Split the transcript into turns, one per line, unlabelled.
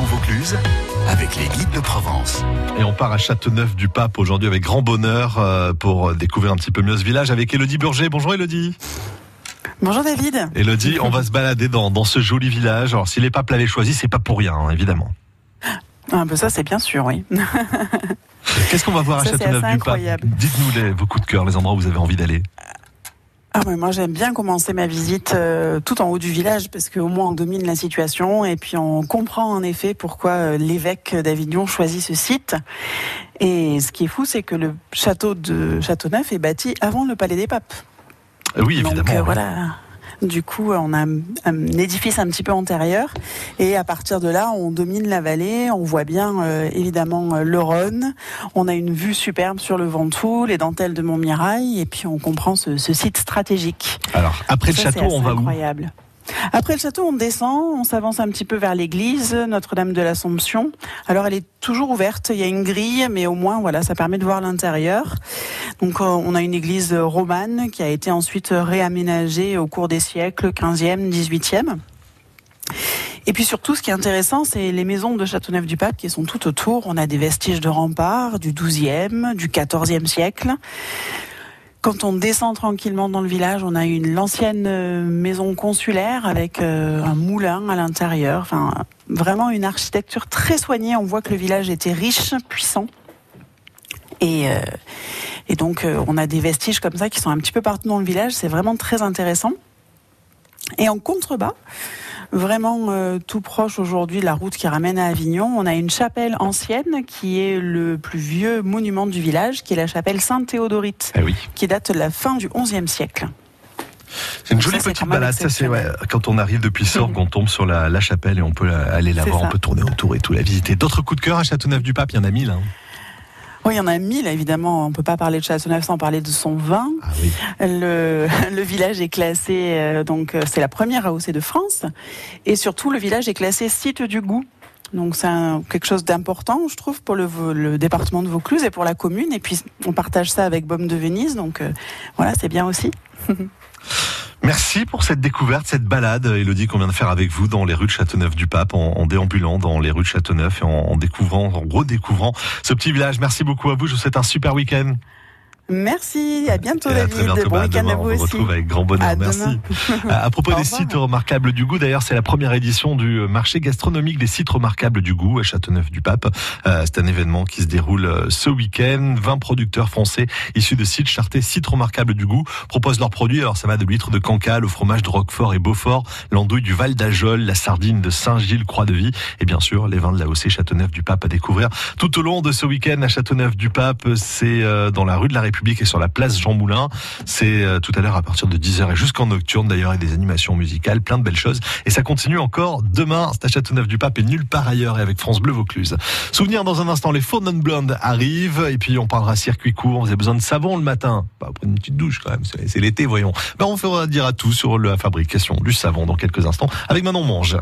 Vaucluse avec les guides de Provence.
Et on part à Châteauneuf-du-Pape aujourd'hui avec grand bonheur euh, pour découvrir un petit peu mieux ce village avec Elodie Burger. Bonjour Elodie.
Bonjour David.
Elodie, on va se balader dans, dans ce joli village. Alors si les papes l'avaient choisi, c'est pas pour rien, hein, évidemment.
Ah, ben ça c'est bien sûr, oui.
Qu'est-ce qu'on va voir à Châteauneuf-du-Pape Dites-nous vos coups de cœur, les endroits où vous avez envie d'aller.
Ah moi j'aime bien commencer ma visite euh, tout en haut du village parce qu'au moins on domine la situation et puis on comprend en effet pourquoi euh, l'évêque d'Avignon choisit ce site. Et ce qui est fou, c'est que le château de Châteauneuf est bâti avant le Palais des Papes.
Oui, évidemment.
Donc, euh, voilà. Du coup, on a un, édifice un petit peu antérieur. Et à partir de là, on domine la vallée. On voit bien, euh, évidemment, euh, le Rhône. On a une vue superbe sur le Ventoux, les dentelles de Montmirail. Et puis, on comprend ce, site stratégique.
Alors, après le château, on va
incroyable. Après le château, on descend, on s'avance un petit peu vers l'église Notre-Dame de l'Assomption. Alors elle est toujours ouverte, il y a une grille, mais au moins voilà, ça permet de voir l'intérieur. Donc euh, on a une église romane qui a été ensuite réaménagée au cours des siècles 15e, 18e. Et puis surtout, ce qui est intéressant, c'est les maisons de Châteauneuf-du-Pape qui sont tout autour. On a des vestiges de remparts du 12e, du 14e siècle. Quand on descend tranquillement dans le village, on a une l'ancienne euh, maison consulaire avec euh, un moulin à l'intérieur. Enfin, vraiment une architecture très soignée. On voit que le village était riche, puissant. Et, euh, et donc, on a des vestiges comme ça qui sont un petit peu partout dans le village. C'est vraiment très intéressant. Et en contrebas, vraiment euh, tout proche aujourd'hui de la route qui ramène à Avignon. On a une chapelle ancienne qui est le plus vieux monument du village, qui est la chapelle Sainte-Théodorite,
eh
qui date de la fin du XIe siècle.
C'est une jolie petite balade. Ça, c'est quand on arrive depuis Sorgue, on tombe sur la, chapelle et on peut aller la voir, on peut tourner autour et tout la visiter. D'autres coups de cœur à Châteauneuf-du-Pape, il y en a mille. Hein.
Oui, il y en a mille, évidemment. On ne peut pas parler de Châteauneuf sans parler de son vin.
Ah oui.
le, le, village est classé, euh, donc euh, c'est la première AOC de France. Et surtout, le village est classé site du goût. Donc c'est quelque chose d'important, je trouve, pour le, le, département de Vaucluse et pour la commune. Et puis on partage ça avec Baume de Venise, donc euh, voilà, c'est bien aussi.
Merci pour cette découverte, cette balade, Elodie, qu'on vient de faire avec vous dans les rues de Châteauneuf-du-Pape, en, déambulant dans les rues de Châteauneuf et en, découvrant, en redécouvrir ce petit village. Merci beaucoup à vous. Je vous souhaite un super week-end.
Merci, à bientôt David. À bon bah, week-end à vous
on
aussi.
retrouve avec grand bonheur. Merci. à propos des sites remarquables du goût, d'ailleurs, c'est la première édition du marché gastronomique des sites remarquables du goût à Châteauneuf-du-Pape. Euh, c'est un événement qui se déroule euh, ce week-end. 20 producteurs français issus de sites chartés, sites remarquables du goût, proposent leurs produits. Alors ça va de l'huître de Cancale au fromage de Roquefort et Beaufort, l'andouille du Val d'Ajol, la sardine de Saint-Gilles, Croix-de-Vie et bien sûr les vins de la Haussée Châteauneuf-du-Pape à découvrir tout au long de ce week-end à Châteauneuf-du-Pape. C'est euh, dans la rue de la République et sur la place Jean Moulin. C'est euh, tout à l'heure à partir de 10h et jusqu'en nocturne d'ailleurs avec des animations musicales, plein de belles choses. Et ça continue encore demain. C'est à Châteauneuf-du-Pape et nulle part ailleurs et avec France Bleu Vaucluse. Souvenir dans un instant, les Non Blondes arrivent et puis on parlera circuit court. On a besoin de savon le matin. Bah, prendre une petite douche quand même. C'est l'été, voyons. Ben, on fera dire à tout sur la fabrication du savon dans quelques instants avec Manon Mange.